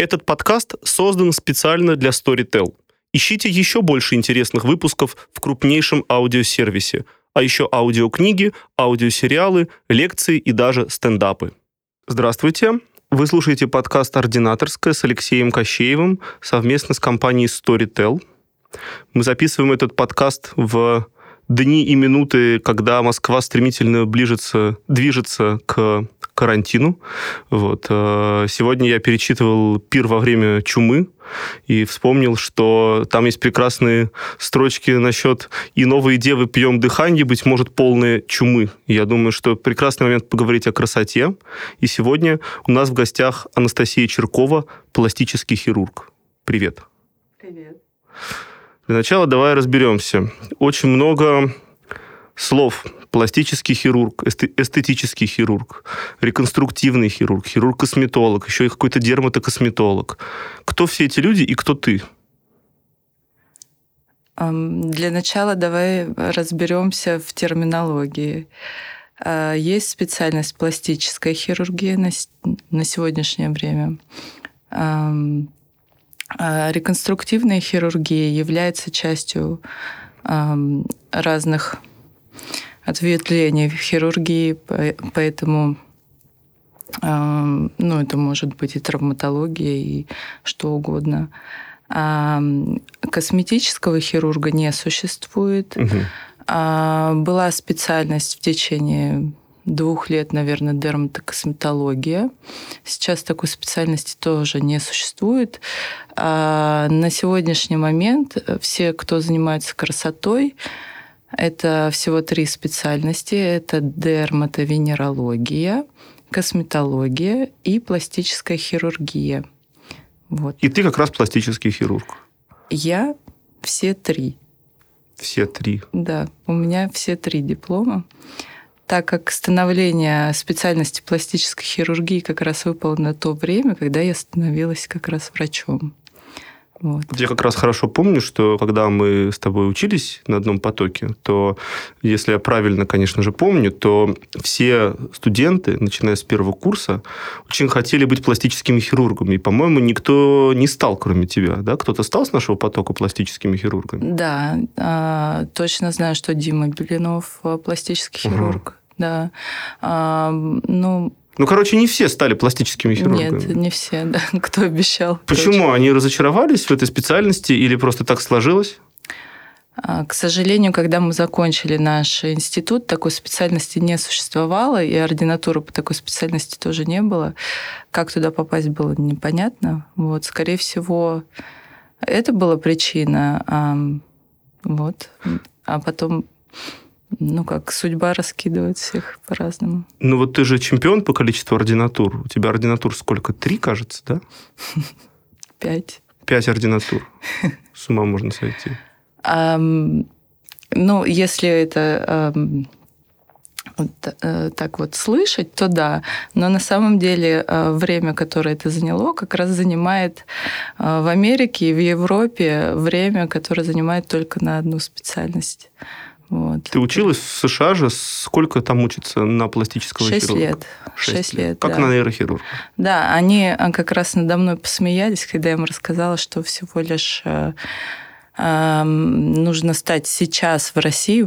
Этот подкаст создан специально для Storytel. Ищите еще больше интересных выпусков в крупнейшем аудиосервисе, а еще аудиокниги, аудиосериалы, лекции и даже стендапы. Здравствуйте! Вы слушаете подкаст «Ординаторская» с Алексеем Кощеевым совместно с компанией Storytel. Мы записываем этот подкаст в дни и минуты, когда Москва стремительно ближется, движется к карантину. Вот. Э, сегодня я перечитывал «Пир во время чумы» и вспомнил, что там есть прекрасные строчки насчет «И новые девы пьем дыхание, быть может, полные чумы». Я думаю, что прекрасный момент поговорить о красоте. И сегодня у нас в гостях Анастасия Черкова, пластический хирург. Привет. Привет. Для начала давай разберемся. Очень много слов. Пластический хирург, эстетический хирург, реконструктивный хирург, хирург-косметолог, еще и какой-то дерматокосметолог. Кто все эти люди и кто ты? Для начала давай разберемся в терминологии. А, есть специальность пластическая хирургия на, на сегодняшнее время. А, реконструктивная хирургия является частью разных ответвлений в хирургии, поэтому ну, это может быть и травматология, и что угодно. А косметического хирурга не существует. Угу. А была специальность в течение двух лет, наверное, дерматокосметология. Сейчас такой специальности тоже не существует. А на сегодняшний момент все, кто занимается красотой, это всего три специальности. Это дерматовенерология, косметология и пластическая хирургия. Вот. И ты как раз пластический хирург. Я все три. Все три. Да, у меня все три диплома. Так как становление специальности пластической хирургии как раз выпало на то время, когда я становилась как раз врачом. Вот. Я как раз хорошо помню, что когда мы с тобой учились на одном потоке, то, если я правильно, конечно же, помню, то все студенты, начиная с первого курса, очень хотели быть пластическими хирургами. И, по-моему, никто не стал, кроме тебя. Да? Кто-то стал с нашего потока пластическими хирургами? Да, а, точно знаю, что Дима Белинов а, пластический хирург. Угу. Да. А, ну, ну, короче, не все стали пластическими хирургами. Нет, не все, да. Кто обещал. Почему? Короче. Они разочаровались в этой специальности или просто так сложилось? А, к сожалению, когда мы закончили наш институт, такой специальности не существовало, и ординатуры по такой специальности тоже не было. Как туда попасть было непонятно. Вот, скорее всего, это была причина. Вот. А потом ну как, судьба раскидывает всех по-разному. Ну вот ты же чемпион по количеству ординатур. У тебя ординатур сколько? Три, кажется, да? Пять. Пять ординатур. С ума можно сойти. ну, если это э, так вот слышать, то да. Но на самом деле э, время, которое это заняло, как раз занимает э, в Америке и в Европе время, которое занимает только на одну специальность. Вот. Ты училась в США же? Сколько там учится на пластического Шесть хирурга? лет. Шесть лет, Как да. на нейрохирурга? Да, они а, как раз надо мной посмеялись, когда я им рассказала, что всего лишь э, э, нужно стать сейчас в России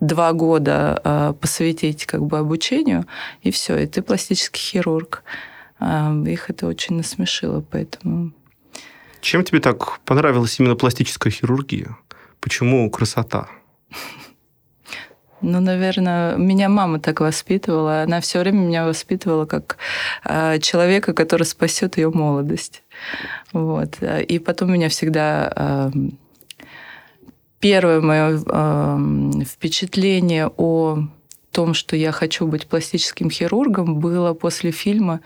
два года э, посвятить как бы обучению, и все, и ты пластический хирург. Э, их это очень насмешило, поэтому... Чем тебе так понравилась именно пластическая хирургия? Почему красота? Ну, наверное, меня мама так воспитывала. Она все время меня воспитывала как э, человека, который спасет ее молодость. Вот. И потом меня всегда э, первое мое э, впечатление о том, что я хочу быть пластическим хирургом, было после фильма,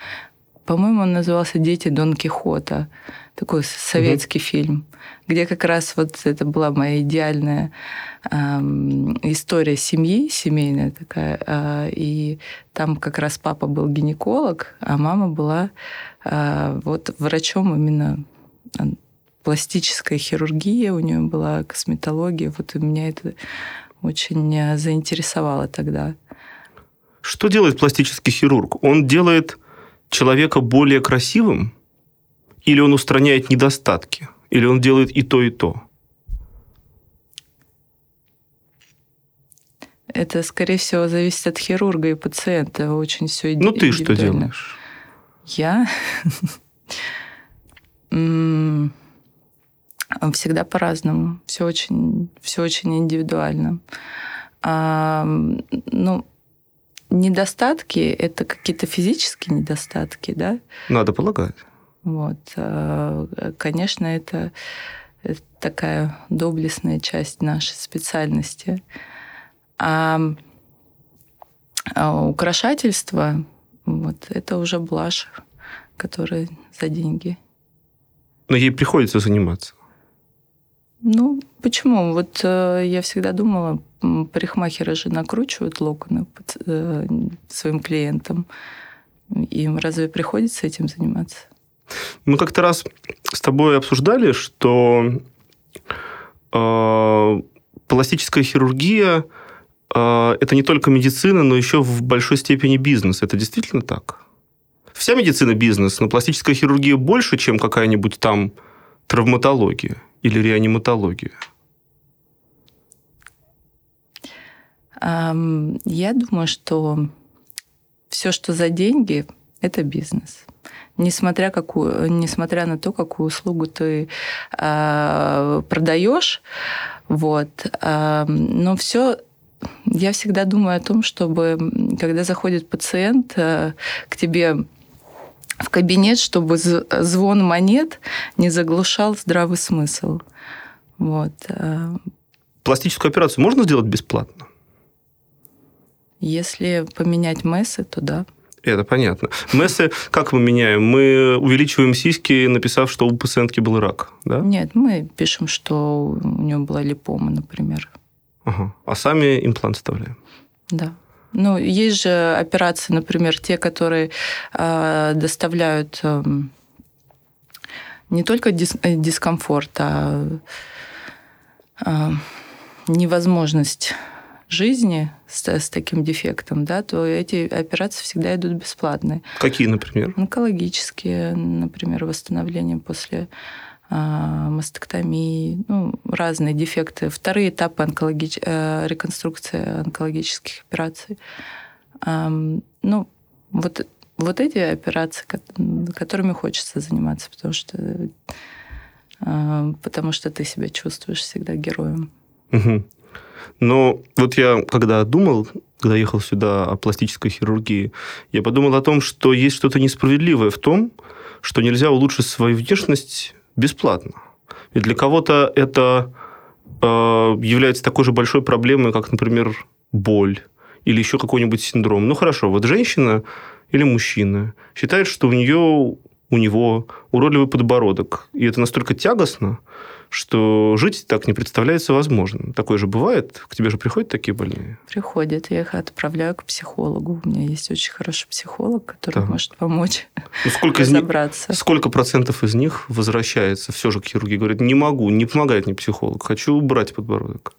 по-моему, он назывался «Дети Дон Кихота» такой советский угу. фильм, где как раз вот это была моя идеальная э, история семьи, семейная такая. Э, и там как раз папа был гинеколог, а мама была э, вот врачом именно пластическая хирургия, у нее была косметология. Вот и меня это очень заинтересовало тогда. Что делает пластический хирург? Он делает человека более красивым, или он устраняет недостатки, или он делает и то, и то? Это, скорее всего, зависит от хирурга и пациента. Очень все Ну, ты что делаешь? Я? Всегда по-разному. Все очень, все очень индивидуально. А, ну, недостатки – это какие-то физические недостатки, да? Надо полагать. Вот. А, конечно, это, это такая доблестная часть нашей специальности. А, а украшательство вот, это уже блажь, которая за деньги. Но ей приходится заниматься. Ну, почему? Вот э, я всегда думала, парикмахеры же накручивают локоны под, э, своим клиентам. Им разве приходится этим заниматься? Мы как-то раз с тобой обсуждали, что э, пластическая хирургия э, это не только медицина, но еще в большой степени бизнес. Это действительно так? Вся медицина бизнес, но пластическая хирургия больше, чем какая-нибудь там травматология или реаниматология? Я думаю, что все, что за деньги, это бизнес. Несмотря, какую, несмотря на то, какую услугу ты э, продаешь, вот, э, но все я всегда думаю о том, чтобы, когда заходит пациент э, к тебе в кабинет, чтобы звон монет не заглушал здравый смысл. Вот. Э. Пластическую операцию можно сделать бесплатно? Если поменять мессы, то да. Это понятно. Мессы как мы меняем? Мы увеличиваем сиськи, написав, что у пациентки был рак, да? Нет, мы пишем, что у нее была липома, например. Ага. А сами имплант вставляем? Да. Ну, есть же операции, например, те, которые э, доставляют э, не только дис э, дискомфорт, а э, невозможность жизни с, с таким дефектом, да, то эти операции всегда идут бесплатные. Какие, например? Онкологические, например, восстановление после а, мастектомии, ну, разные дефекты. Вторые этапы онкологич... Э, реконструкции онкологических операций. Ну, вот, вот эти операции, которыми хочется заниматься, потому что, а, потому что ты себя чувствуешь всегда героем. Угу. Но вот я, когда думал, когда ехал сюда о пластической хирургии, я подумал о том, что есть что-то несправедливое в том, что нельзя улучшить свою внешность бесплатно. И для кого-то это э, является такой же большой проблемой, как, например, боль или еще какой-нибудь синдром. Ну хорошо, вот женщина или мужчина считает, что у нее у него уродливый подбородок. И это настолько тягостно, что жить так не представляется возможным. Такое же бывает? К тебе же приходят такие больные? Приходят. Я их отправляю к психологу. У меня есть очень хороший психолог, который да. может помочь ну, сколько разобраться. Из сколько процентов из них возвращается все же к хирургии? Говорит, не могу, не помогает мне психолог, хочу убрать подбородок.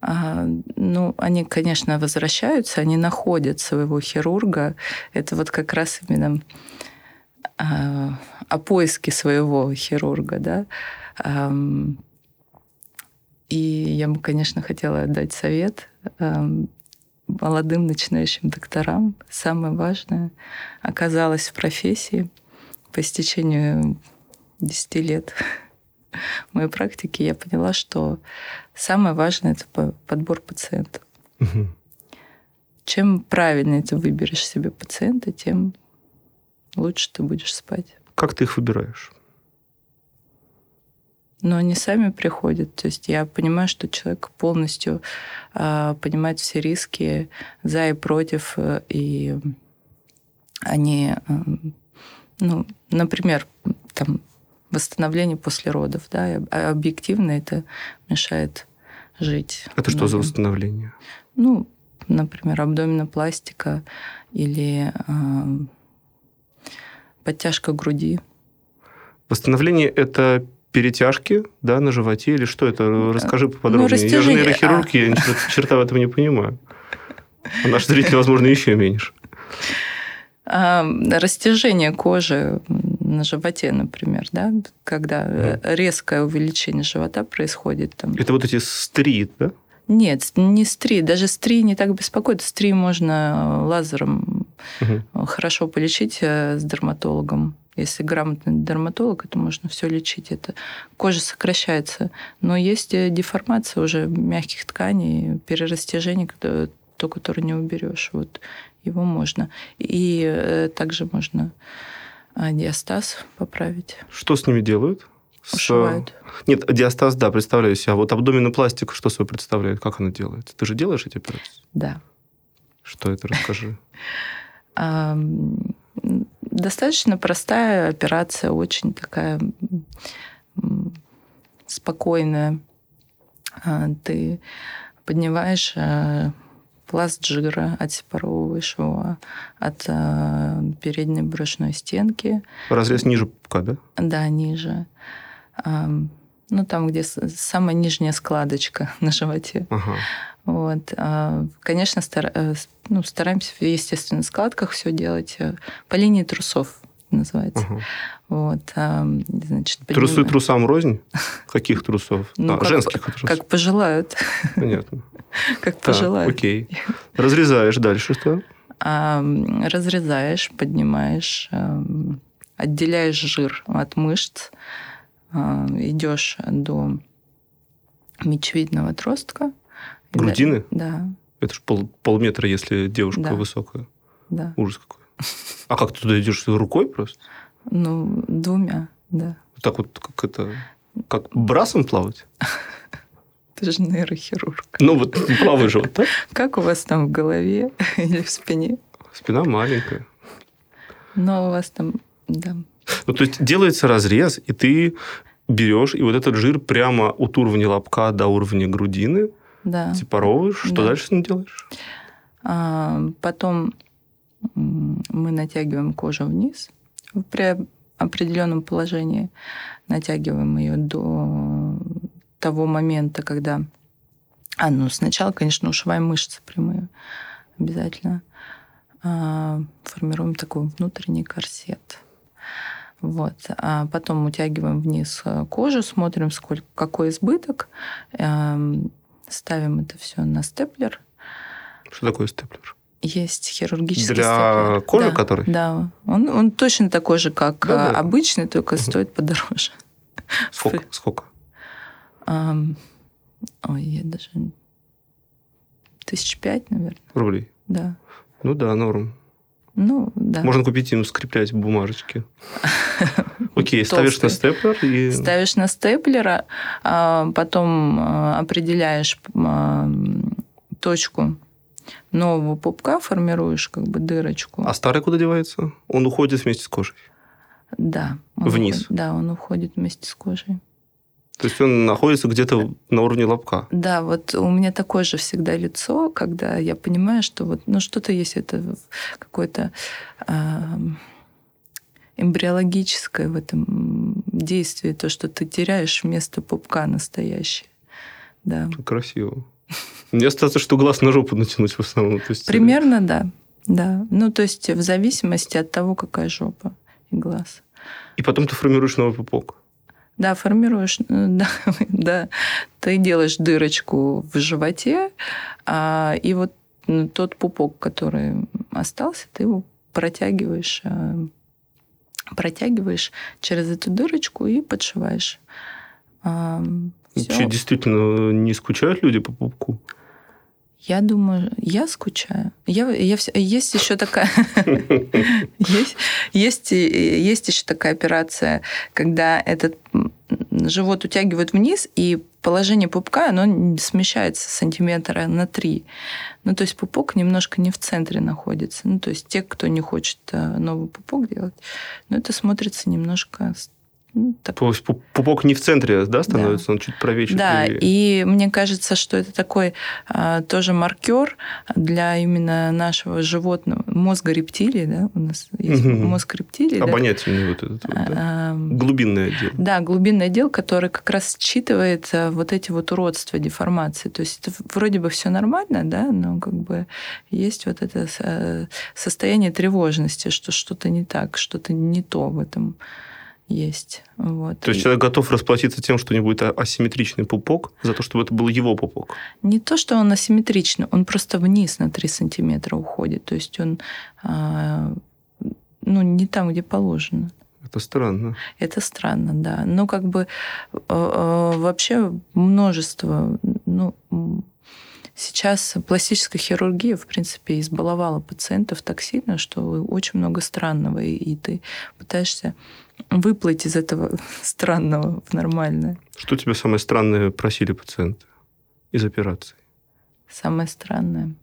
А, ну, они, конечно, возвращаются, они находят своего хирурга. Это вот как раз именно о поиске своего хирурга, да. И я бы, конечно, хотела дать совет молодым начинающим докторам. Самое важное оказалось в профессии по истечению 10 лет моей практики я поняла, что самое важное это подбор пациента. Угу. Чем правильнее ты выберешь себе пациента, тем лучше ты будешь спать. Как ты их выбираешь? Но они сами приходят. То есть я понимаю, что человек полностью э, понимает все риски за и против. Э, и они, э, ну, например, там восстановление после родов, да, а объективно это мешает жить. Это что за восстановление? Ну, например, абдоминопластика или э, подтяжка груди. Восстановление – это перетяжки да, на животе или что это? Расскажи поподробнее. Ну, я же нейрохирург, а... я черта в этом не понимаю. А наш зритель, возможно, еще меньше. А, растяжение кожи на животе, например, да, когда mm. резкое увеличение живота происходит. Там. Это вот эти стрит, да? Нет, не стри. Даже стри не так беспокоит. Стри можно лазером угу. хорошо полечить э, с дерматологом. Если грамотный дерматолог, это можно все лечить. Это кожа сокращается. Но есть э, деформация уже мягких тканей, перерастяжение, то, которое не уберешь. Вот его можно. И также можно диастаз поправить. Что с ними делают? Ушивают. С... Нет, диастаз, да, представляю себе. А вот абдоминопластика что собой представляет? Как она делается? Ты же делаешь эти операции? Да. Что это? Расскажи. Достаточно простая операция, очень такая спокойная. А, ты поднимаешь а, пласт жира, отсепаровываешь его от а, передней брюшной стенки. Разрез ниже пупка, да? Да, ниже ну, там, где самая нижняя складочка на животе. Ага. Вот. А, конечно, стар... Э, ну, стараемся в естественных складках все делать э, по линии трусов называется. Ага. Вот, значит, Трусы трусам рознь? Каких трусов? Ну, а, как, женских трусов. Как пожелают. Понятно. Как пожелают. Окей. Разрезаешь дальше что? Разрезаешь, поднимаешь, отделяешь жир от мышц, а, идешь до мечевидного отростка. Грудины? Да. Это же пол, полметра, если девушка да. высокая. Да. Ужас какой. А как ты туда идешь? Рукой просто? Ну, двумя, да. Так вот, как это... Как брасом плавать? Ты же нейрохирург. Ну, вот плаваешь же вот так. Как у вас там в голове или в спине? Спина маленькая. Но у вас там, да, ну, то есть делается разрез, и ты берешь, и вот этот жир прямо от уровня лобка до уровня грудины да. сепаровываешь. Что да. дальше с ним делаешь? А, потом мы натягиваем кожу вниз при определенном положении. Натягиваем ее до того момента, когда... А, ну, сначала, конечно, ушиваем мышцы прямые обязательно. А, формируем такой внутренний корсет. Вот. А потом утягиваем вниз э, кожу, смотрим, сколько, какой избыток, эм, ставим это все на степлер. Что такое степлер? Есть хирургический Для степлер. кожи, да, который? Да. Он, он точно такой же, как да, да. обычный, только угу. стоит подороже. Сколько? Сколько? Ой, я даже... Тысяч пять, наверное. Рублей? Да. Ну да, норм. Ну, да. Можно купить им скреплять бумажечки. Окей, ставишь на степлер и... Ставишь на степлера, а потом а, определяешь а, точку нового пупка, формируешь как бы дырочку. А старый куда девается? Он уходит вместе с кожей? Да. Вниз? Уходит, да, он уходит вместе с кожей. То есть он находится где-то на уровне лобка. Да, вот у меня такое же всегда лицо, когда я понимаю, что вот ну что-то есть это какое-то э, эмбриологическое в этом действии, то, что ты теряешь вместо пупка настоящее. Да. Красиво. Мне остается, что глаз на жопу натянуть в основном. То есть... Э, Примерно, да. Да. Ну, то есть в зависимости от того, какая жопа и глаз. И потом ты формируешь новый пупок. Да, формируешь, да, да. Ты делаешь дырочку в животе, а, и вот тот пупок, который остался, ты его протягиваешь, а, протягиваешь через эту дырочку и подшиваешь. А, Что, действительно не скучают люди по пупку? Я думаю, я скучаю. Я, я, есть еще такая... есть, есть, есть еще такая операция, когда этот живот утягивают вниз, и положение пупка, оно смещается сантиметра на три. Ну, то есть пупок немножко не в центре находится. Ну, то есть те, кто не хочет э, новый пупок делать, ну, это смотрится немножко так. То есть пупок не в центре, да, становится, да. он чуть правее, чуть Да, левее. и мне кажется, что это такой а, тоже маркер для именно нашего животного, мозга рептилии, да, у нас есть угу. мозг рептилии. Обонятельный да? вот этот вот, да? а, глубинный отдел. Да, глубинный отдел, который как раз считывает а, вот эти вот уродства, деформации. То есть это вроде бы все нормально, да, но как бы есть вот это а, состояние тревожности, что что-то не так, что-то не то в этом есть. Вот. То есть человек готов расплатиться тем, что у него будет а, асимметричный пупок, за то, чтобы это был его пупок? Не то, что он асимметричный, он просто вниз на 3 сантиметра уходит. То есть он а, ну, не там, где положено. Это странно. Это странно, да. Но как бы а, вообще множество... Ну, Сейчас пластическая хирургия, в принципе, избаловала пациентов так сильно, что очень много странного, и ты пытаешься выплыть из этого странного в нормальное. Что тебе самое странное просили пациенты из операции? Самое странное.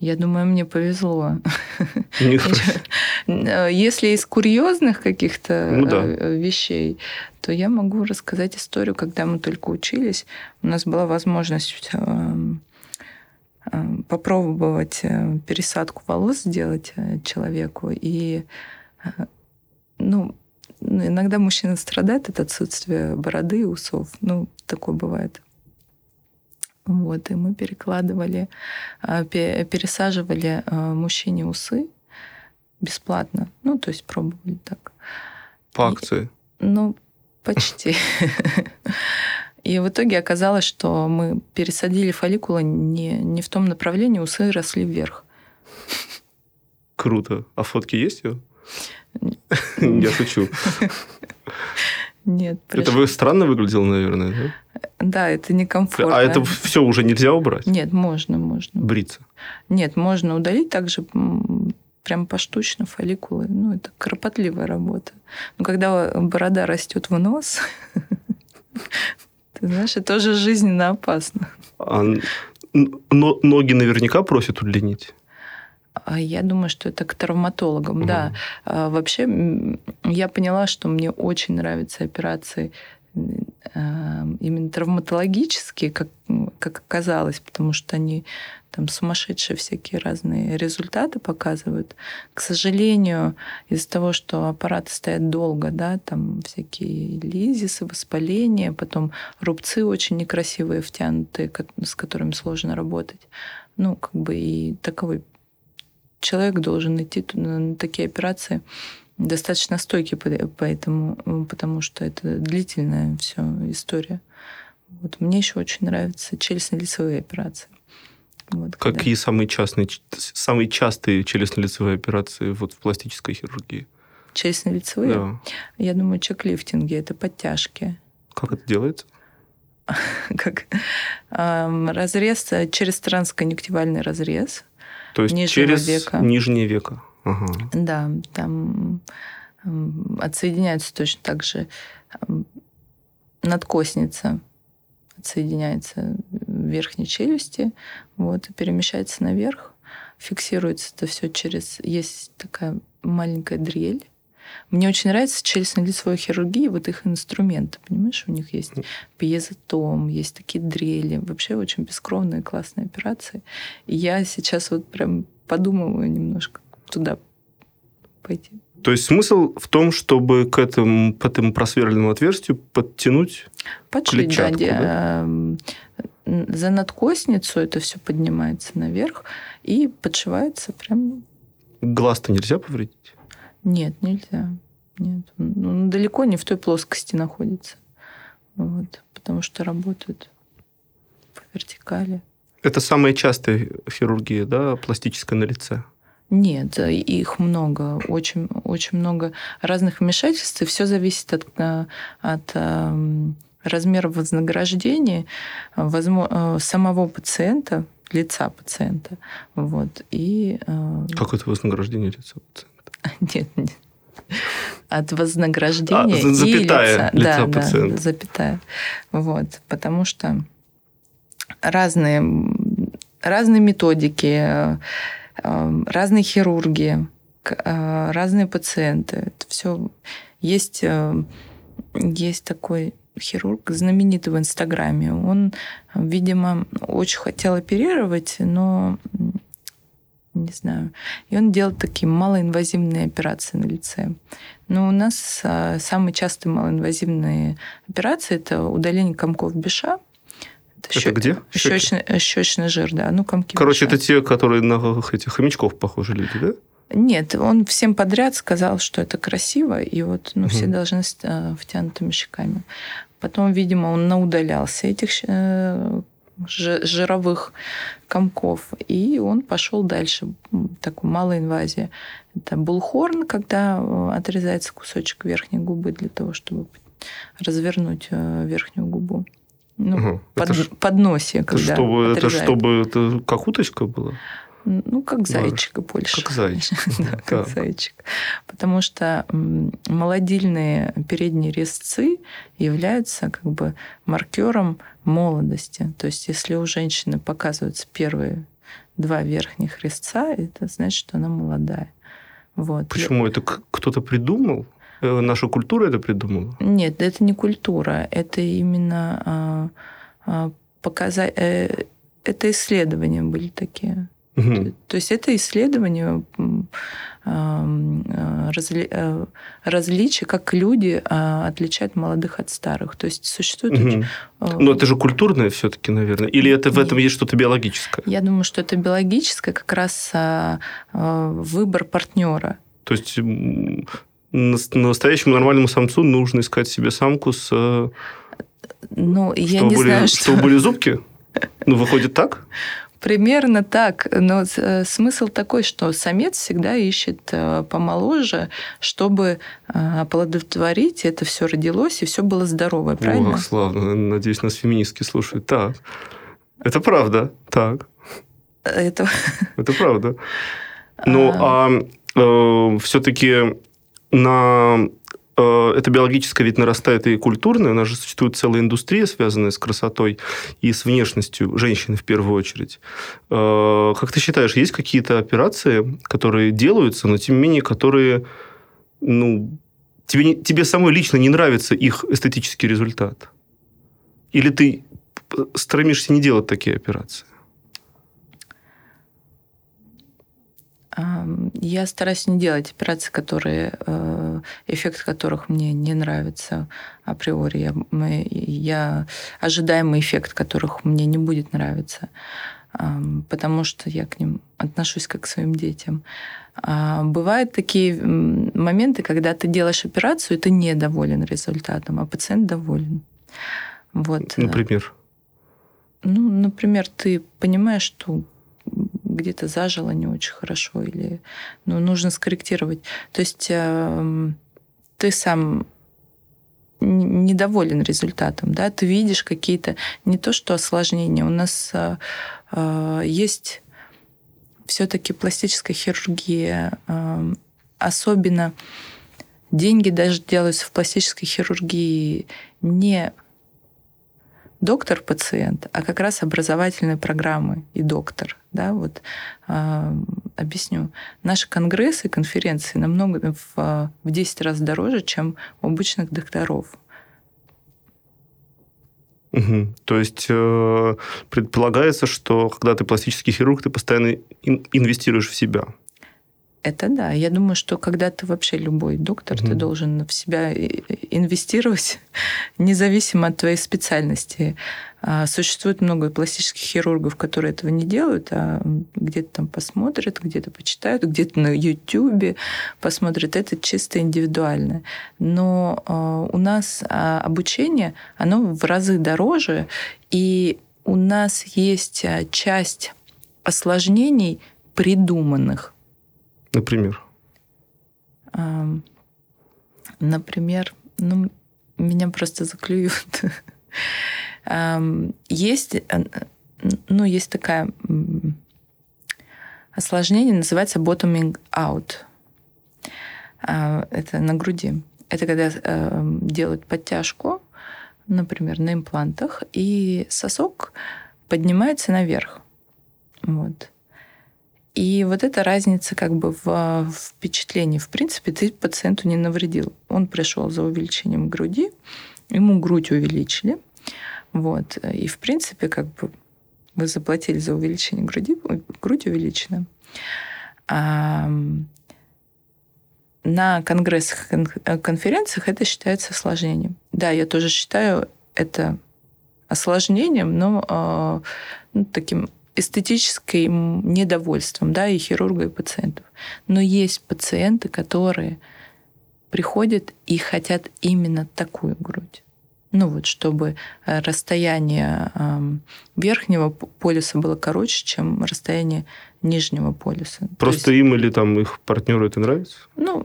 Я думаю, мне повезло. Если из курьезных каких-то ну, да. Э, вещей, то я могу рассказать историю, когда мы только учились. У нас была возможность эм, эм, попробовать э, пересадку волос сделать э, человеку. И ну, иногда мужчина страдает от отсутствия бороды и усов. Ну, такое бывает. Вот, и мы перекладывали, а, пересаживали а, мужчине усы бесплатно. Ну, то есть пробовали так. По акции? И, ну, почти. И в итоге оказалось, что мы пересадили фолликулы не, не в том направлении, усы росли вверх. Круто. А фотки есть ее? Я шучу. Нет. Это вы странно выглядело, наверное, да? Да, это некомфортно. А это все уже нельзя убрать? Нет, можно, можно. Бриться? Нет, можно удалить также прям поштучно фолликулы. Ну, это кропотливая работа. Но когда борода растет в нос, ты знаешь, это тоже жизненно опасно. А ноги наверняка просят удлинить? А я думаю, что это к травматологам, угу. да. А, вообще, я поняла, что мне очень нравятся операции именно травматологические, как, как оказалось, потому что они там сумасшедшие всякие разные результаты показывают. К сожалению, из-за того, что аппараты стоят долго, да, там всякие лизисы, воспаления, потом рубцы очень некрасивые втянутые, с которыми сложно работать. Ну, как бы и таковой человек должен идти на такие операции достаточно стойкий, поэтому, потому что это длительная все история. Вот мне еще очень нравятся челюстно-лицевые операции. Вот, Какие когда... самые, частные, самые частые челюстно-лицевые операции вот в пластической хирургии? Челюстно-лицевые? Да. Я думаю, чек-лифтинги – это подтяжки. Как это делается? как разрез, через трансконъюнктивальный разрез то есть через века. нижнее веко. Ага. Да, там отсоединяется точно так же надкосница отсоединяется в верхней челюсти, вот, и перемещается наверх. Фиксируется это все через... Есть такая маленькая дрель, мне очень нравится челюстно-лицевой хирургии, вот их инструменты, понимаешь, у них есть пьезотом, есть такие дрели, вообще очень бескровные классные операции. И я сейчас вот прям подумываю немножко туда пойти. То есть смысл в том, чтобы к этому, к этому просверленному отверстию подтянуть Подшить, клетчатку, да, да? За надкосницу это все поднимается наверх и подшивается прям... Глаз-то нельзя повредить? Нет, нельзя. Нет. Он далеко не в той плоскости находится. Вот, потому что работают по вертикали. Это самая частая хирургия, да, пластическая на лице? Нет, их много, очень, очень много разных вмешательств, и все зависит от, э, от эм, размера вознаграждения возможно, э, самого пациента, лица пациента. Вот, и, э, как это вознаграждение лица пациента? Нет, нет. От вознаграждения а, запятая, и лица. лица да, пациента. да, запятая. Вот, потому что разные, разные методики, э, разные хирурги, разные пациенты. Это все есть, есть такой хирург знаменитый в Инстаграме. Он, видимо, очень хотел оперировать, но не знаю. И он делал такие малоинвазивные операции на лице. Но у нас а, самые частые малоинвазивные операции это удаление комков беша. Это, щё... где? Щечный, щечный жир, да. Ну, комки Короче, это те, которые на этих хомячков похожи люди, да? Нет, он всем подряд сказал, что это красиво, и вот ну, угу. все должны с э, втянутыми щеками. Потом, видимо, он наудалялся этих э, жировых комков, и он пошел дальше. Такую малая инвазия. Это булхорн, когда э, отрезается кусочек верхней губы для того, чтобы развернуть э, верхнюю губу. Ну, угу. под, это под носе, когда чтобы, Это чтобы это как уточка была? Ну, как зайчика больше. Как зайчик. да, как зайчик. Потому что молодильные передние резцы являются как бы маркером молодости. То есть, если у женщины показываются первые два верхних резца, это значит, что она молодая. Вот. Почему? Это кто-то придумал? Э, наша культура это придумала? Нет, это не культура. Это именно а, а, показать... Э, это исследования были такие. Угу. То есть это исследование разли, э, различия, как люди а, отличают молодых от старых. То есть существует... Угу. Очень... Но это же культурное все-таки, наверное. Или это в этом Нет. есть что-то биологическое? Я думаю, что это биологическое, как раз выбор партнера. То есть настоящему нормальному самцу нужно искать себе самку с... Ну, я не были, знаю, что... Чтобы были зубки? Ну, выходит так? Примерно так. Но э, смысл такой, что самец всегда ищет э, помоложе, чтобы э, оплодотворить, это все родилось, и все было здоровое, правильно? Ох, славно. Надеюсь, нас феминистки слушают. Так. Это правда. Так. Это, это правда. Ну, а, а э, все-таки на Э, это биологическое ведь нарастает и культурное. У нас же существует целая индустрия, связанная с красотой и с внешностью женщины в первую очередь. Э, как ты считаешь, есть какие-то операции, которые делаются, но тем не менее, которые, ну, тебе, тебе самой лично не нравится их эстетический результат? Или ты стремишься не делать такие операции? Я стараюсь не делать операции, которые, э, эффект которых мне не нравится априори. Я, я ожидаемый эффект которых мне не будет нравиться, потому что я к ним отношусь как к своим детям. А бывают такие моменты, когда ты делаешь операцию, и ты недоволен результатом, а пациент доволен. Вот. Например? Ну, например, ты понимаешь, что где-то зажило не очень хорошо, или ну, нужно скорректировать. То есть э, ты сам недоволен результатом, да, ты видишь какие-то не то что осложнения. У нас э, э, есть все-таки пластическая хирургия, э, особенно деньги даже делаются в пластической хирургии не доктор-пациент, а как раз образовательные программы и доктор. Да, вот э, объясню. Наши конгрессы, конференции намного в, в 10 раз дороже, чем у обычных докторов. Угу. То есть э, предполагается, что когда ты пластический хирург, ты постоянно ин- инвестируешь в себя. Это да. Я думаю, что когда ты вообще любой доктор, угу. ты должен в себя инвестировать, независимо от твоей специальности. А, существует много пластических хирургов, которые этого не делают, а где-то там посмотрят, где-то почитают, где-то на YouTube посмотрят. Это чисто индивидуально. Но а, у нас а, обучение, оно в разы дороже, и у нас есть часть осложнений придуманных Например? Например, ну, меня просто заклюют. Есть, э, ну, есть такая осложнение, называется bottoming out. А, это на груди. Это когда делают подтяжку, например, на имплантах, и сосок поднимается наверх. Вот. И вот эта разница как бы в впечатлении. В принципе, ты пациенту не навредил. Он пришел за увеличением груди, ему грудь увеличили. Вот. И, в принципе, как бы вы заплатили за увеличение груди, грудь увеличена. А на конгрессах, конференциях это считается осложнением. Да, я тоже считаю это осложнением, но э, ну, таким эстетическим недовольством, да, и хирурга, и пациентов. Но есть пациенты, которые приходят и хотят именно такую грудь. Ну вот, чтобы э, расстояние верхнего полюса было короче, чем расстояние нижнего полюса. Просто есть, им или там их партнеру это нравится? Ну,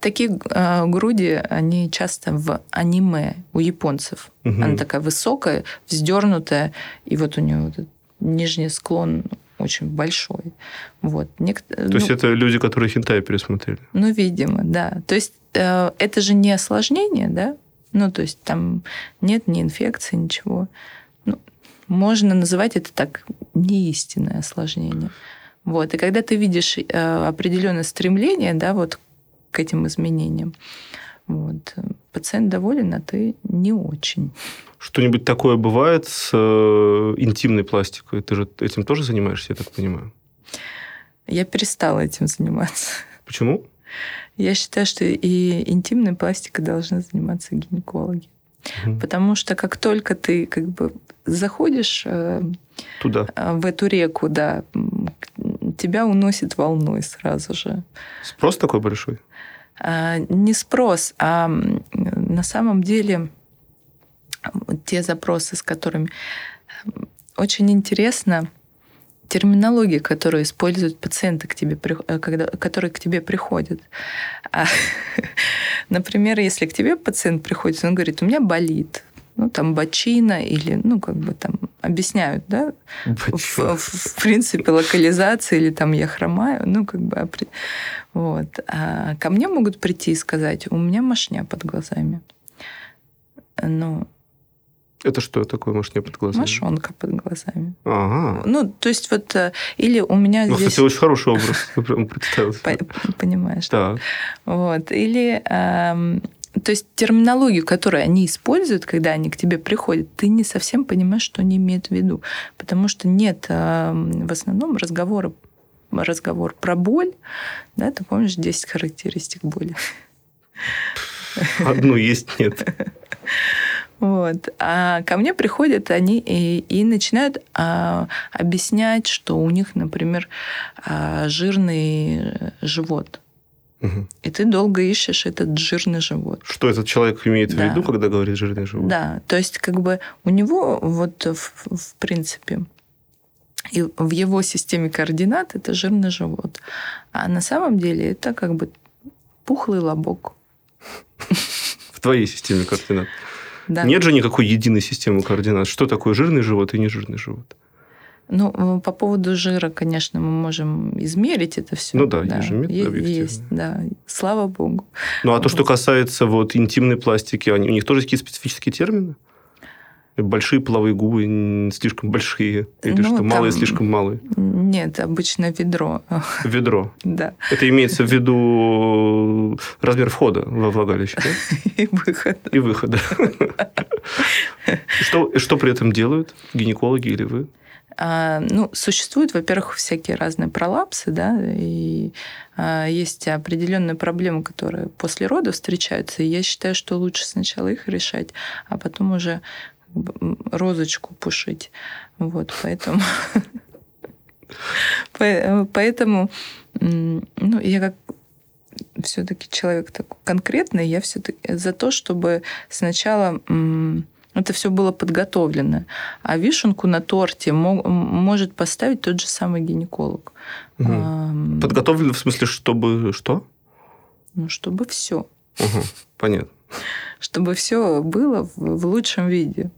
такие э, груди, они часто в аниме у японцев. Угу. Она такая высокая, вздернутая, и вот у нее вот нижний склон очень большой. Вот. Некто... То ну, есть это люди, которые хентай пересмотрели? Ну, видимо, да. То есть э, это же не осложнение, да? Ну, то есть там нет ни инфекции, ничего. Ну, можно называть это так неистинное осложнение. Вот. И когда ты видишь э, определенное стремление, да, вот к этим изменениям, вот, пациент доволен, а ты не очень. Что-нибудь такое бывает с э, интимной пластикой? Ты же этим тоже занимаешься, я так понимаю? Я перестала этим заниматься. Почему? Я считаю, что и интимной пластикой должны заниматься гинекологи. Угу. Потому что как только ты как бы заходишь э, туда э, в эту реку, да, тебя уносит волной сразу же. Спрос такой большой? А, не спрос, а на самом деле те запросы, с которыми очень интересно терминология, которую используют пациенты, к тебе, э, когда, которые к тебе приходят. А, например, если к тебе пациент приходит, он говорит, у меня болит, ну, там, бочина или, ну, как бы там объясняют, да, в, в, в принципе, локализация или там я хромаю, ну, как бы, вот. А ко мне могут прийти и сказать, у меня мошня под глазами. Ну, это что такое мошня под глазами? Мошонка под глазами. Ага. Ну, то есть вот... Э, или у меня ну, здесь... кстати, очень хороший образ. представил. Понимаешь. Так. Вот. Или... То есть терминологию, которую они используют, когда они к тебе приходят, ты не совсем понимаешь, что они имеют в виду. Потому что нет в основном разговора разговор про боль. Да, ты помнишь 10 характеристик боли? Одну есть, нет. Вот. А ко мне приходят они и, и начинают а, объяснять, что у них, например, а, жирный живот. Угу. И ты долго ищешь этот жирный живот. Что этот человек имеет да. в виду, когда говорит жирный живот? Да, то есть как бы у него вот в, в принципе и в его системе координат это жирный живот. А на самом деле это как бы пухлый лобок. В твоей системе координат. Да. Нет же никакой единой системы координат. Что такое жирный живот и нежирный живот? Ну, по поводу жира, конечно, мы можем измерить это все. Ну да, да. есть же метод Есть, да. Слава богу. Ну, а вот. то, что касается вот интимной пластики, они, у них тоже какие-то специфические термины? большие половые губы слишком большие? Или ну, что, малые слишком малые? Нет, обычно ведро. Ведро? Да. Это имеется в виду размер входа во влагалище, да? И выхода. И выхода. Что при этом делают гинекологи или вы? А, ну, существуют, во-первых, всякие разные пролапсы, да, и а, есть определенные проблемы, которые после родов встречаются, и я считаю, что лучше сначала их решать, а потом уже розочку пушить. Вот, поэтому... Поэтому ну, я как все-таки человек такой конкретный, я все-таки за то, чтобы сначала это все было подготовлено. А вишенку на торте мог, может поставить тот же самый гинеколог. Угу. А, Подготовлено в смысле, чтобы что? Ну, чтобы все. Угу. Понятно чтобы все было в лучшем виде.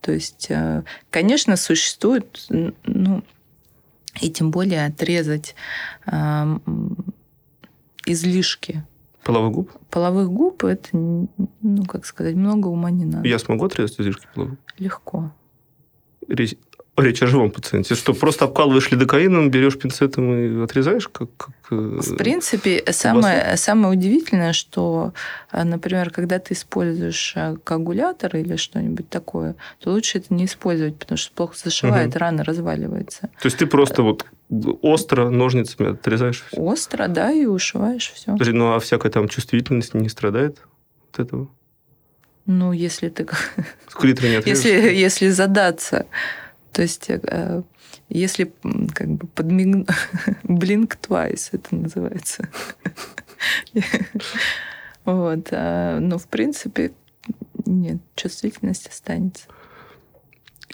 То есть, э, конечно, существует, ну, и тем более отрезать излишки. Половых губ? Половых губ это, ну, как сказать, много ума не надо. Я смогу отрезать излишки половых? Легко. Речь о живом пациенте. Что, просто обкалываешь лидокаином, берешь пинцетом и отрезаешь? Как, как, э, В принципе, самое, самое удивительное, что, э, например, когда ты используешь э, коагулятор или что-нибудь такое, то лучше это не использовать, потому что плохо зашивает, угу. рана разваливается. То есть ты просто вот остро ножницами отрезаешь все? Остро, да, и ушиваешь все. Подожди, ну а всякая там чувствительность не страдает от этого? Ну, если ты... не если, если задаться. То есть, э, если как бы подмигнуть... Blink twice это называется. Вот. А, но, в принципе, нет, чувствительность останется.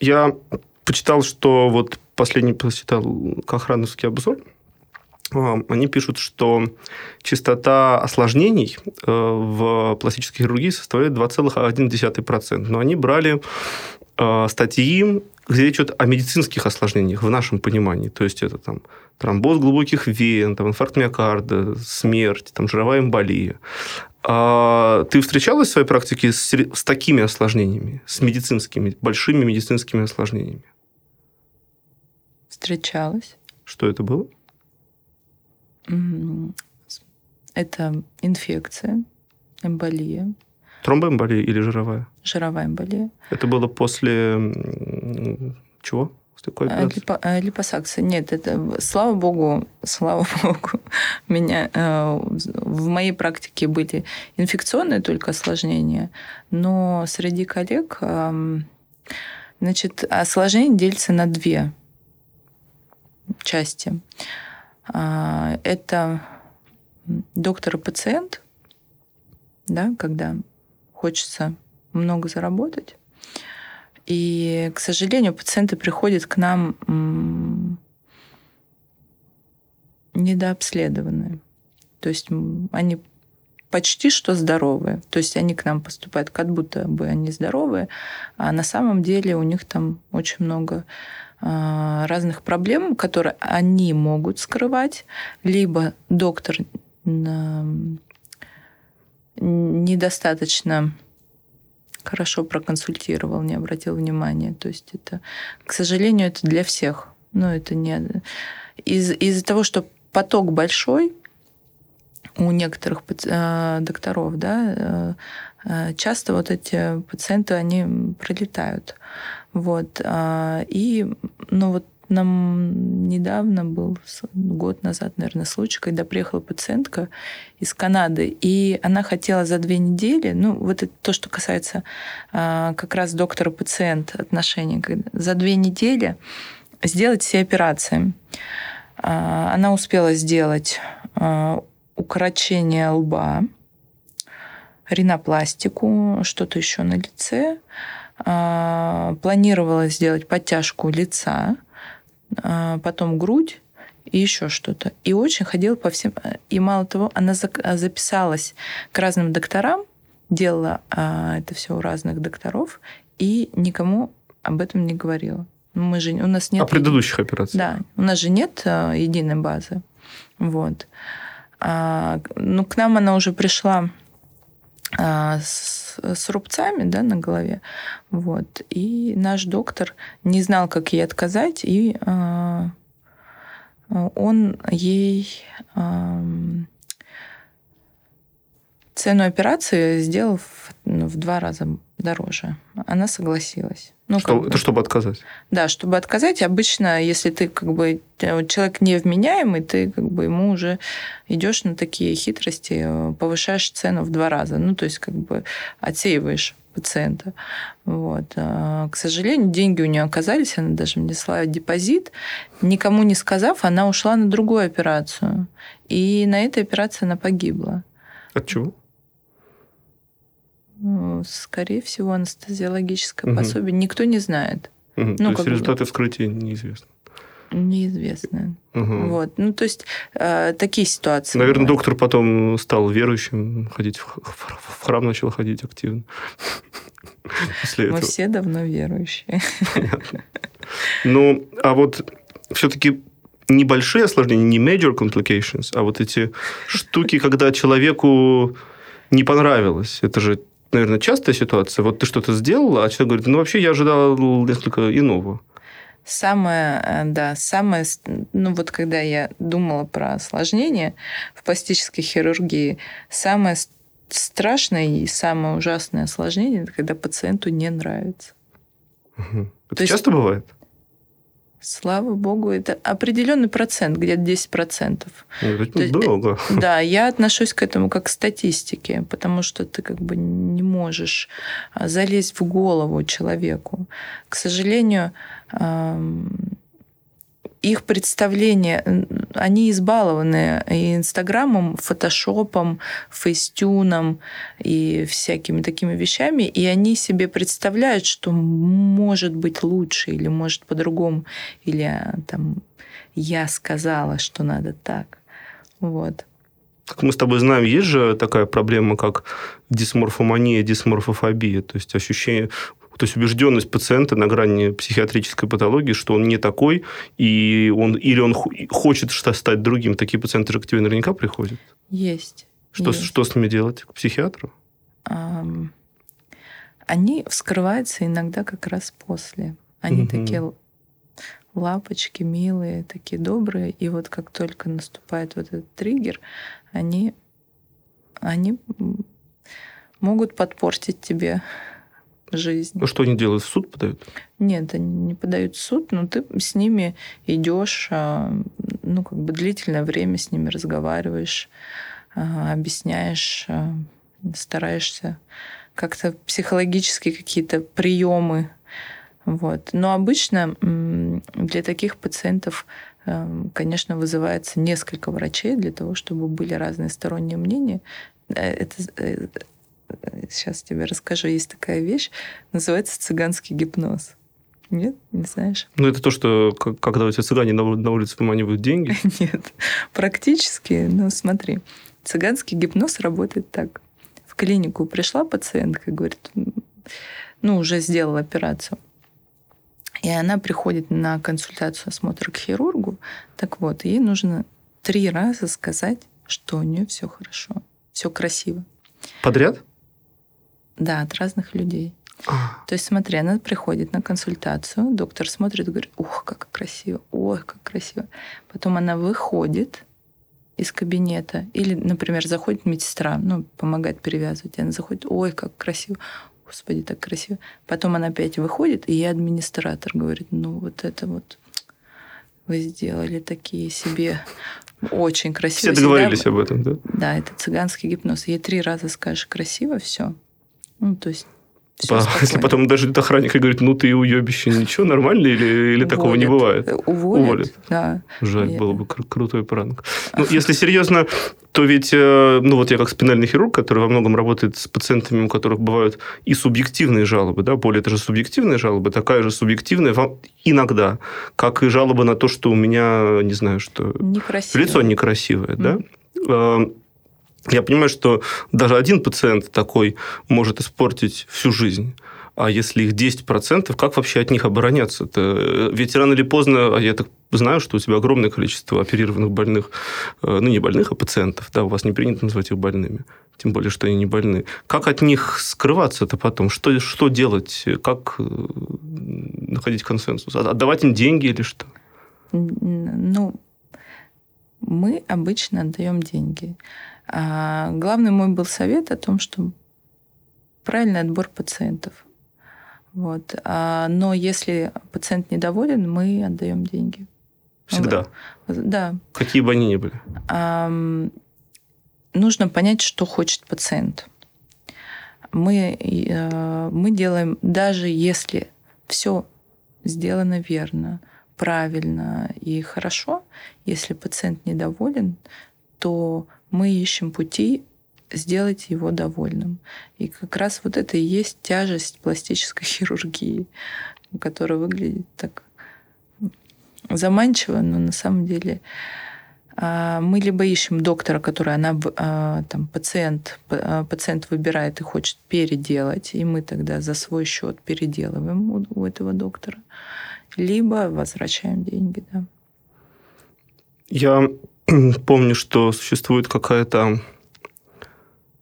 Я почитал, что вот последний почитал Кохрановский обзор, а, они пишут, что частота осложнений э, в пластической хирургии составляет 2,1%. Но они брали э, статьи, где речь идет о медицинских осложнениях в нашем понимании. То есть это там тромбоз глубоких вен, там, инфаркт миокарда, смерть, там, жировая эмболия. А ты встречалась в своей практике с, с такими осложнениями, с медицинскими, большими медицинскими осложнениями? Встречалась. Что это было? Это инфекция, эмболия. Тромбоэмболия или жировая? Жировая эмболия. Это было после чего? Такой Липо, э, липосакция. Нет, это, слава богу, слава богу, меня, э, в моей практике были инфекционные только осложнения, но среди коллег значит, осложнения делятся на две части. А, это доктор и пациент, да, когда хочется много заработать. И, к сожалению, пациенты приходят к нам недообследованные. То есть они почти что здоровые. То есть они к нам поступают, как будто бы они здоровые, а на самом деле у них там очень много разных проблем, которые они могут скрывать, либо доктор недостаточно хорошо проконсультировал, не обратил внимания. То есть это, к сожалению, это для всех. Но это не... Из- из-за того, что поток большой у некоторых а, докторов, да, а, часто вот эти пациенты, они пролетают. Вот. И, ну вот нам недавно был, год назад, наверное, случай, когда приехала пациентка из Канады, и она хотела за две недели, ну, вот это то, что касается как раз доктора-пациент отношений, за две недели сделать все операции. Она успела сделать укорочение лба, ринопластику, что-то еще на лице, а, планировала сделать подтяжку лица, а, потом грудь и еще что-то. И очень ходила по всем... И мало того, она записалась к разным докторам, делала а, это все у разных докторов, и никому об этом не говорила. Мы же, у нас нет... О предыдущих операциях. Да. У нас же нет единой базы. Вот. А, ну, к нам она уже пришла а, с, с рубцами да, на голове. Вот. И наш доктор не знал, как ей отказать, и а, он ей а, цену операции сделал в, ну, в два раза дороже. Она согласилась. Ну, что, как это чтобы отказать? Да, чтобы отказать. Обычно, если ты как бы э, человек невменяемый, ты как бы ему уже идешь на такие хитрости, э, повышаешь цену в два раза. Ну, то есть как бы отсеиваешь пациента. Вот. А, к сожалению, деньги у нее оказались, она даже внесла депозит. Никому не сказав, она ушла на другую операцию. И на этой операции она погибла. От чего? Ну, скорее всего, анестезиологическое угу. пособие. Никто не знает. Угу. Ну, то есть результаты бы... вскрытия неизвестны. Неизвестно. Угу. Вот. Ну, то есть э, такие ситуации. Наверное, бывают. доктор потом стал верующим, ходить в, в храм начал ходить активно. После Мы этого. все давно верующие. Понятно. Ну, а вот все-таки небольшие осложнения, не major complications, а вот эти штуки, когда человеку не понравилось. Это же наверное, частая ситуация. Вот ты что-то сделала, а человек говорит, ну, вообще я ожидал несколько иного. Самое, э, да, самое, ну вот когда я думала про осложнения в пластической хирургии, самое страшное и самое ужасное осложнение, это когда пациенту не нравится. Угу. Это То часто есть, бывает? Слава богу, это определенный процент, где-то 10%. Ну, это есть, много. Да, я отношусь к этому как к статистике, потому что ты как бы не можешь а, залезть в голову человеку. К сожалению, их представления, они избалованы и Инстаграмом, Фотошопом, Фейстюном и всякими такими вещами, и они себе представляют, что может быть лучше или может по-другому, или а, там я сказала, что надо так. Вот. Как мы с тобой знаем, есть же такая проблема, как дисморфомания, дисморфофобия, то есть ощущение, то есть убежденность пациента на грани психиатрической патологии, что он не такой, и он, или он хочет стать другим. Такие пациенты же к тебе наверняка приходят. Есть. Что, есть. что с ними делать? К психиатру? Um, они вскрываются иногда как раз после. Они угу. такие лапочки, милые, такие добрые. И вот как только наступает вот этот триггер, они, они могут подпортить тебе жизнь. Ну, что они делают? В суд подают? Нет, они не подают в суд, но ты с ними идешь, а, ну, как бы длительное время с ними разговариваешь, а, объясняешь, а, стараешься как-то психологически какие-то приемы. Вот. Но обычно для таких пациентов, конечно, вызывается несколько врачей для того, чтобы были разные сторонние мнения. Э, это э, сейчас тебе расскажу, есть такая вещь, называется цыганский гипноз. Нет, не знаешь? Ну, это то, что когда у тебя цыгане на, на улице выманивают деньги? Нет, практически. Ну, смотри, цыганский гипноз работает так. В клинику пришла пациентка, говорит, ну, уже сделала операцию. И она приходит на консультацию, осмотр к хирургу. Так вот, ей нужно три раза сказать, что у нее все хорошо, все красиво. Подряд? Да, от разных людей. А. То есть, смотри, она приходит на консультацию, доктор смотрит и говорит, ух, как красиво, ой, как красиво. Потом она выходит из кабинета, или, например, заходит медсестра, ну, помогает перевязывать, она заходит, ой, как красиво, господи, так красиво. Потом она опять выходит, и я администратор говорит, ну, вот это вот вы сделали такие себе очень красиво. Все договорились Всегда... об этом, да? Да, это цыганский гипноз. Ей три раза скажешь красиво, все, ну, то есть по, если потом даже охранник и говорит, ну ты уебище, ничего, нормально или, или Уволят. такого не бывает? Уволят, Уволят. да. Жаль, Нет. было бы кру- крутой пранк. Ну, если серьезно, то ведь, э, ну вот я как спинальный хирург, который во многом работает с пациентами, у которых бывают и субъективные жалобы, да, более это же субъективные жалобы, такая же субъективная иногда, как и жалобы на то, что у меня, не знаю, что... Некрасивое. Лицо некрасивое, mm. да. Я понимаю, что даже один пациент такой может испортить всю жизнь. А если их 10%, как вообще от них обороняться? -то? Ведь рано или поздно, а я так знаю, что у тебя огромное количество оперированных больных, э, ну не больных, а пациентов, да, у вас не принято называть их больными, тем более, что они не больны. Как от них скрываться-то потом? Что, что делать? Как э, находить консенсус? Отдавать им деньги или что? Ну, мы обычно отдаем деньги. А главный мой был совет о том, что правильный отбор пациентов. Вот. А, но если пациент недоволен, мы отдаем деньги. Всегда? Да. Какие бы они ни были? А, нужно понять, что хочет пациент. Мы, э, мы делаем, даже если все сделано верно, правильно и хорошо, если пациент недоволен, то мы ищем пути сделать его довольным. И как раз вот это и есть тяжесть пластической хирургии, которая выглядит так заманчиво, но на самом деле а, мы либо ищем доктора, который она, а, там, пациент, а, пациент выбирает и хочет переделать, и мы тогда за свой счет переделываем у, у этого доктора, либо возвращаем деньги, да. Я помню, что существует какая-то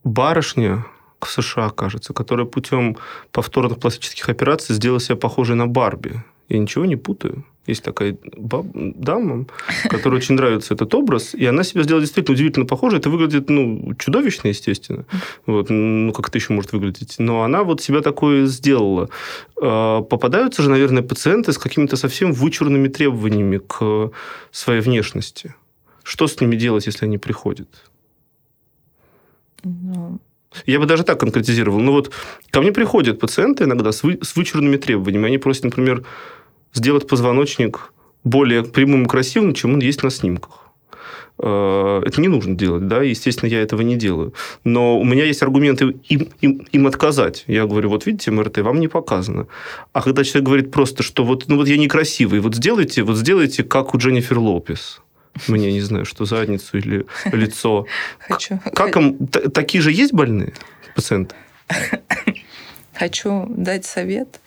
барышня в США, кажется, которая путем повторных пластических операций сделала себя похожей на Барби. Я ничего не путаю. Есть такая баб, дама, которой очень нравится этот образ, и она себя сделала действительно удивительно похожей. Это выглядит, ну, чудовищно, естественно. Вот, ну, как это еще может выглядеть? Но она вот себя такое сделала. А, попадаются же, наверное, пациенты с какими-то совсем вычурными требованиями к своей внешности. Что с ними делать, если они приходят? Ну, я бы даже так конкретизировал. Ну вот ко мне приходят пациенты иногда с, вы, с вычурными требованиями. Они просят, например, сделать позвоночник более прямым и красивым, чем он есть на снимках. Э, это не нужно делать, да, естественно, я этого не делаю. Но у меня есть аргументы им, им, им отказать. Я говорю, вот видите, МРТ вам не показано. А когда человек говорит просто, что вот, ну вот я некрасивый, вот сделайте, вот сделайте, как у Дженнифер Лопес. Мне не знаю, что задницу или лицо. Хочу. Как им, такие же есть больные пациенты? Хочу дать совет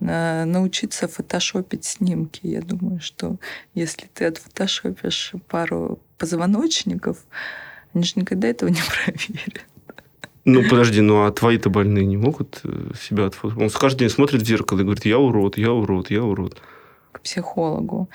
научиться фотошопить снимки. Я думаю, что если ты отфотошопишь пару позвоночников, они же никогда этого не проверят. Ну, подожди, ну а твои-то больные не могут э, себя отфотошопить? Он каждый день смотрит в зеркало и говорит, я урод, я урод, я урод. К психологу.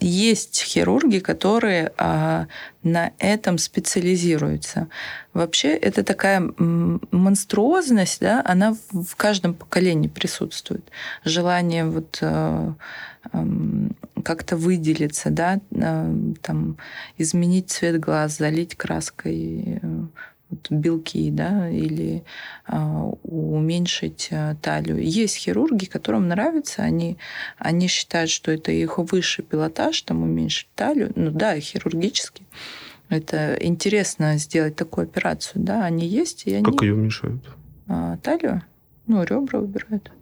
Есть хирурги, которые а, на этом специализируются. Вообще это такая монструозность, да, она в каждом поколении присутствует. Желание вот а, а, как-то выделиться, да, а, там, изменить цвет глаз, залить краской, вот белки, да, или а, уменьшить а, талию. Есть хирурги, которым нравится, они, они считают, что это их высший пилотаж, там уменьшить талию. Ну да, хирургически. Это интересно сделать такую операцию, да, они есть, и они... Как ее уменьшают? А, талию? Ну, ребра убирают.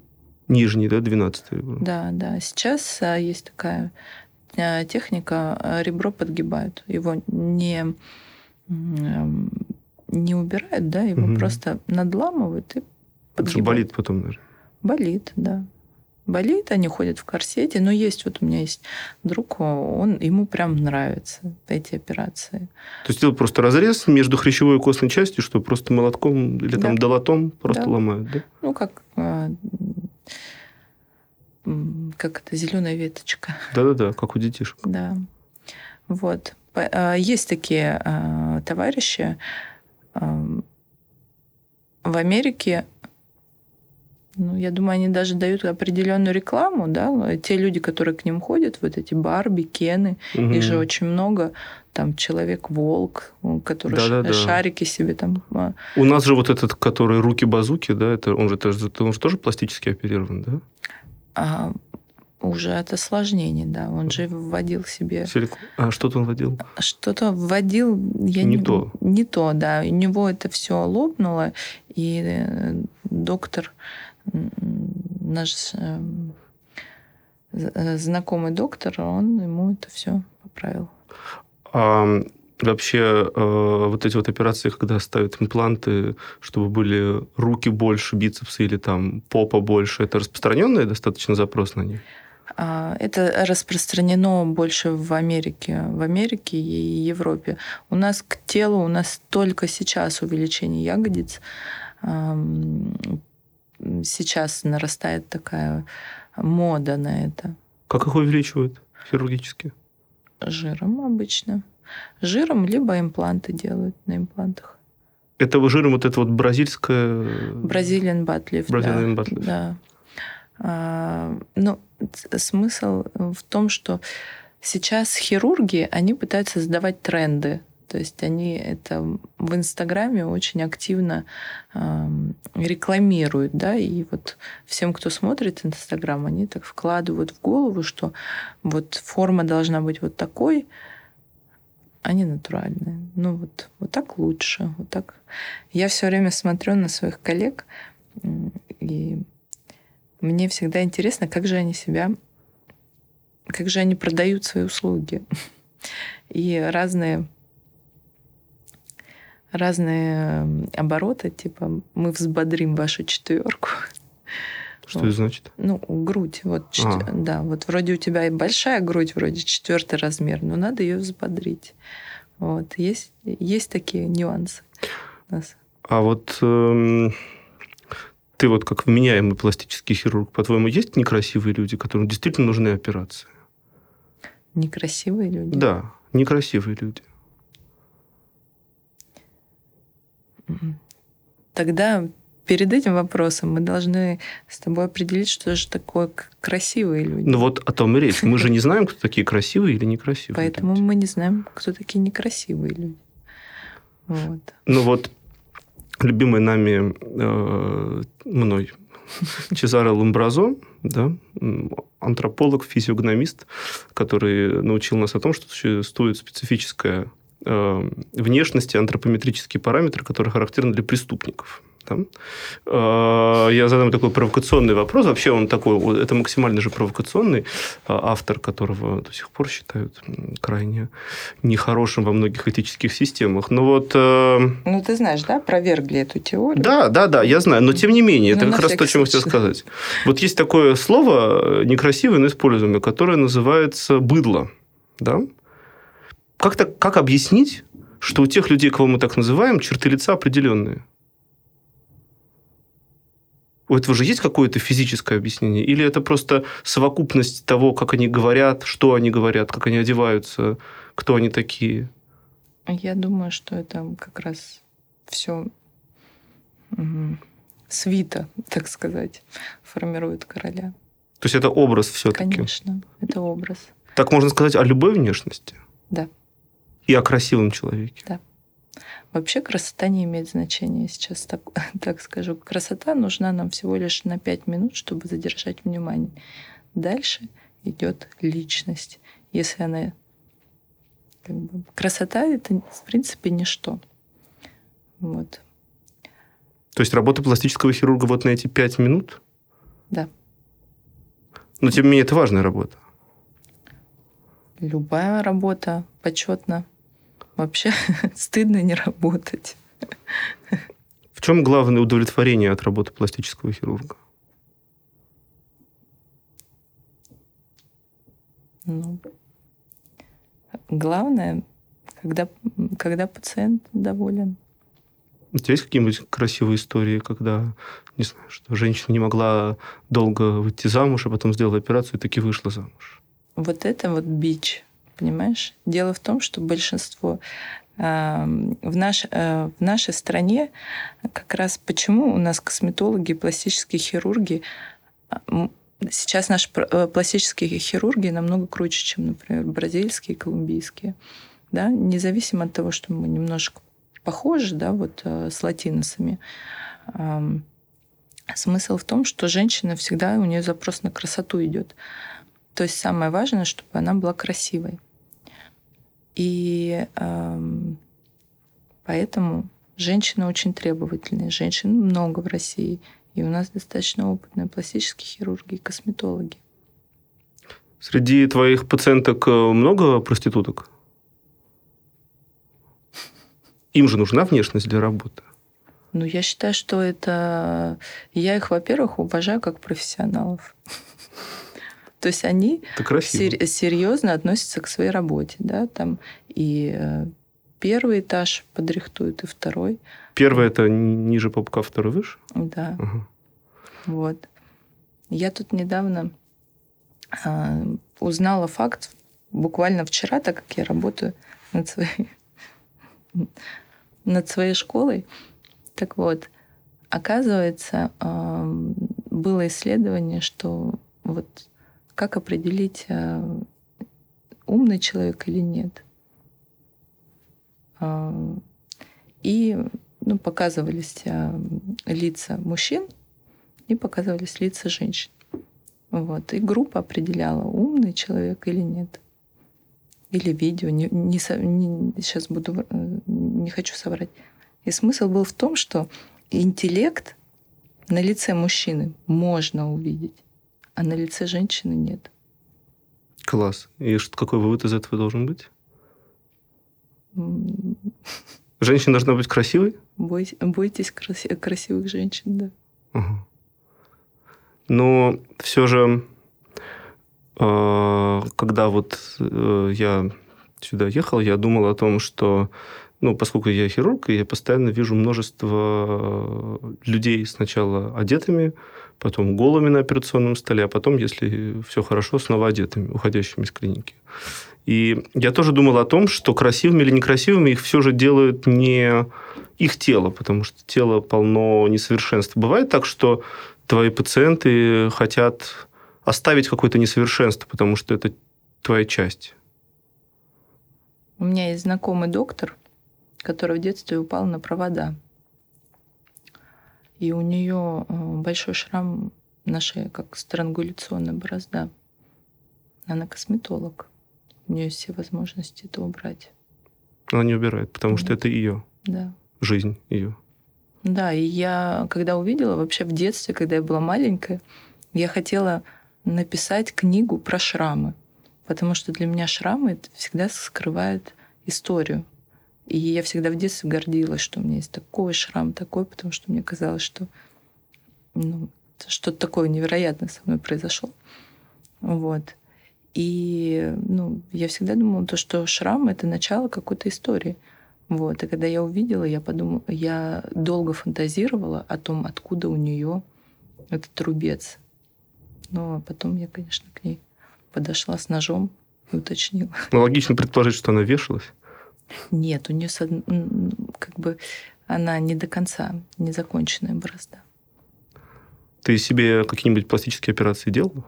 Нижний, да, 12 ребро? Да, да. Сейчас а, есть такая а, техника, а, ребро подгибают. Его не не убирают, да, его угу. просто надламывают и подгибают. болит потом даже. Болит, да. Болит, они ходят в корсете, но есть, вот у меня есть друг, он, ему прям нравятся эти операции. То есть делают просто разрез между хрящевой и костной частью, что просто молотком или да. там долотом просто да. ломают, да? Ну, как а, как это, зеленая веточка. Да-да-да, как у детишек. Да. Вот. А, есть такие а, товарищи, в Америке, ну, я думаю, они даже дают определенную рекламу, да, те люди, которые к ним ходят, вот эти Барби, Кены, угу. их же очень много, там человек-волк, который да, да, да. шарики себе там. А. У нас же вот этот, который руки-базуки, да, это он же, он же тоже пластически оперирован, да? А, уже от осложнений, да. Он же вводил себе... Силикон. А что-то он вводил? Что-то вводил... Я не, не то. Не то, да. У него это все лопнуло, и э, доктор, наш э, э, знакомый доктор, он ему это все поправил. А вообще вот эти вот операции, когда ставят импланты, чтобы были руки больше, бицепсы или там попа больше, это распространенный достаточно запрос на них? А, это распространено больше в Америке, в Америке и Европе. У нас к телу, у нас только сейчас увеличение ягодиц. Сейчас нарастает такая мода на это. Как их увеличивают хирургически? Жиром обычно. Жиром, либо импланты делают на имплантах. Это жиром вот это вот бразильское... Бразилиан батлифт. Бразилиан да. батлифт. Да. А, ну, смысл в том, что сейчас хирурги, они пытаются создавать тренды. То есть они это в Инстаграме очень активно э, рекламируют, да, и вот всем, кто смотрит Инстаграм, они так вкладывают в голову, что вот форма должна быть вот такой, а не натуральная. Ну вот, вот так лучше, вот так. Я все время смотрю на своих коллег и мне всегда интересно, как же они себя, как же они продают свои услуги. И разные разные обороты, типа мы взбодрим вашу четверку. Что вот. это значит? Ну, грудь. Вот, четвер... а. Да, вот вроде у тебя и большая грудь, вроде четвертый размер, но надо ее взбодрить. Вот. Есть, есть такие нюансы у нас. А вот эм, Ты вот как вменяемый пластический хирург, по-твоему, есть некрасивые люди, которым действительно нужны операции? Некрасивые люди? Да, некрасивые люди. Тогда перед этим вопросом мы должны с тобой определить, что же такое красивые люди. Ну вот о том и речь. Мы же не знаем, кто такие красивые или некрасивые Поэтому люди. мы не знаем, кто такие некрасивые люди. Вот. Ну вот любимый нами э, мной Чезаро Ламбразо, да, антрополог, физиогномист, который научил нас о том, что существует специфическая э, внешность и антропометрические параметры, которые характерны для преступников. Да? А, я задам такой провокационный вопрос. Вообще он такой, это максимально же провокационный а, автор, которого до сих пор считают крайне нехорошим во многих этических системах. Но вот... Э, ну, ты знаешь, да, провергли эту теорию? Да, да, да, я знаю. Но тем не менее, это ну, как раз то, чем я хотел сказать. Вот есть такое слово, некрасивое, но используемое, которое называется «быдло». Да? Как, так, как объяснить, что у тех людей, кого мы так называем, черты лица определенные? У этого же есть какое-то физическое объяснение? Или это просто совокупность того, как они говорят, что они говорят, как они одеваются, кто они такие? Я думаю, что это как раз все свита, так сказать, формирует короля. То есть это образ все-таки? Конечно, это образ. Так можно сказать о любой внешности? Да. И о красивом человеке? Да. Вообще красота не имеет значения, сейчас так, так скажу. Красота нужна нам всего лишь на 5 минут, чтобы задержать внимание. Дальше идет личность. Если она... Как бы, красота — это, в принципе, ничто. Вот. То есть работа пластического хирурга вот на эти 5 минут? Да. Но, тем не менее, это важная работа. Любая работа почетна. Вообще стыдно не работать. В чем главное удовлетворение от работы пластического хирурга? Ну, главное, когда, когда пациент доволен. У тебя есть какие-нибудь красивые истории, когда, не знаю, что женщина не могла долго выйти замуж, а потом сделала операцию и таки вышла замуж? Вот это вот бич понимаешь? Дело в том, что большинство эм, в, наш, э, в нашей стране как раз почему у нас косметологи, пластические хирурги Сейчас наши э, пластические хирурги намного круче, чем, например, бразильские, колумбийские. Да? Независимо от того, что мы немножко похожи да, вот, э, с латиносами. Смысл в том, что женщина всегда, у нее запрос на красоту идет. То есть самое важное, чтобы она была красивой. И эм, поэтому женщины очень требовательные. Женщин много в России. И у нас достаточно опытные пластические хирурги и косметологи. Среди твоих пациенток э, много проституток? Им же нужна внешность для работы. Ну, я считаю, что это... Я их, во-первых, уважаю как профессионалов. То есть они сер- серьезно относятся к своей работе, да, там и э, первый этаж подрихтуют, и второй. Первый это ниже попка, второй выше? Да. Ага. Вот. Я тут недавно э, узнала факт, буквально вчера, так как я работаю над своей, над своей школой. Так вот, оказывается, э, было исследование, что вот как определить, э, умный человек или нет. А, и ну, показывались э, лица мужчин и показывались лица женщин. Вот. И группа определяла, умный человек или нет. Или видео. Не, не, не, сейчас буду, э, не хочу соврать. И смысл был в том, что интеллект на лице мужчины можно увидеть а на лице женщины нет. Класс. И что, какой вывод из этого должен быть? Женщина должна быть красивой? Бой, бойтесь краси, красивых женщин, да. Угу. Но все же, э, когда вот э, я сюда ехал, я думал о том, что ну, поскольку я хирург, я постоянно вижу множество людей сначала одетыми, потом голыми на операционном столе, а потом, если все хорошо, снова одетыми, уходящими из клиники. И я тоже думал о том, что красивыми или некрасивыми их все же делают не их тело, потому что тело полно несовершенств. Бывает так, что твои пациенты хотят оставить какое-то несовершенство, потому что это твоя часть. У меня есть знакомый доктор, который в детстве упал на провода. И у нее э, большой шрам на шее, как странгуляционная борозда. Она косметолог. У нее все возможности это убрать. Она не убирает, потому что это ее да. жизнь, ее. Да, и я, когда увидела, вообще в детстве, когда я была маленькая, я хотела написать книгу про шрамы, потому что для меня шрамы это всегда скрывает историю. И я всегда в детстве гордилась, что у меня есть такой шрам, такой, потому что мне казалось, что ну, что-то такое невероятное со мной произошло. Вот. И ну, я всегда думала, то, что шрам — это начало какой-то истории. Вот. И когда я увидела, я подумала, я долго фантазировала о том, откуда у нее этот рубец. Но потом я, конечно, к ней подошла с ножом и уточнила. Ну, логично предположить, что она вешалась. Нет, у нее как бы она не до конца, незаконченная борозда. Ты себе какие-нибудь пластические операции делал?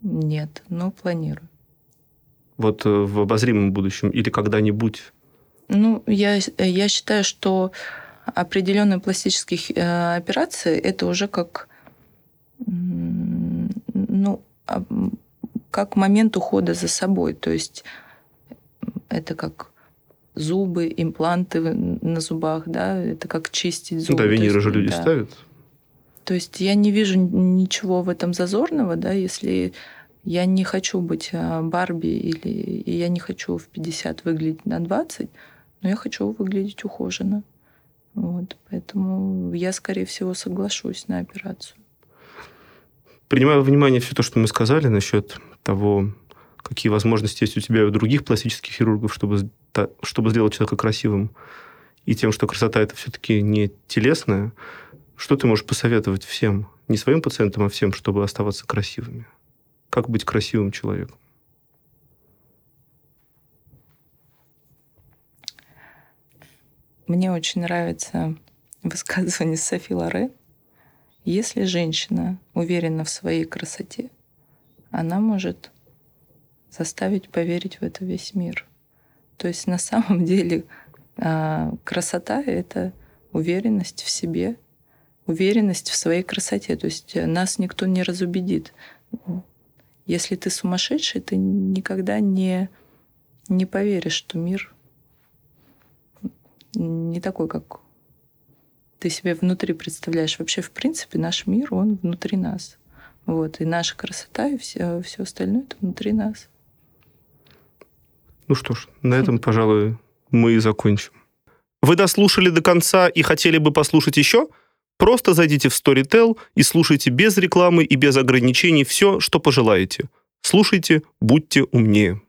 Нет, но планирую. Вот э, в обозримом будущем или когда-нибудь? Ну, я, я считаю, что определенные пластические э, операции это уже как ну, как момент ухода за собой. То есть это как зубы, импланты на зубах, да, это как чистить зубы. Да, виниры же люди да. ставят. То есть я не вижу ничего в этом зазорного, да, если я не хочу быть а, Барби или я не хочу в 50 выглядеть на 20, но я хочу выглядеть ухоженно. Вот, поэтому я, скорее всего, соглашусь на операцию. Принимая во внимание все то, что мы сказали насчет того, какие возможности есть у тебя и у других пластических хирургов, чтобы, чтобы сделать человека красивым, и тем, что красота это все-таки не телесная, что ты можешь посоветовать всем, не своим пациентам, а всем, чтобы оставаться красивыми? Как быть красивым человеком? Мне очень нравится высказывание Софи Лоре. Если женщина уверена в своей красоте, она может заставить поверить в это весь мир. То есть на самом деле а, красота — это уверенность в себе, уверенность в своей красоте. То есть нас никто не разубедит. Если ты сумасшедший, ты никогда не, не поверишь, что мир не такой, как ты себе внутри представляешь. Вообще, в принципе, наш мир, он внутри нас. Вот. И наша красота, и все, все остальное это внутри нас. Ну что ж, на этом, пожалуй, мы и закончим. Вы дослушали до конца и хотели бы послушать еще? Просто зайдите в Storytel и слушайте без рекламы и без ограничений все, что пожелаете. Слушайте, будьте умнее.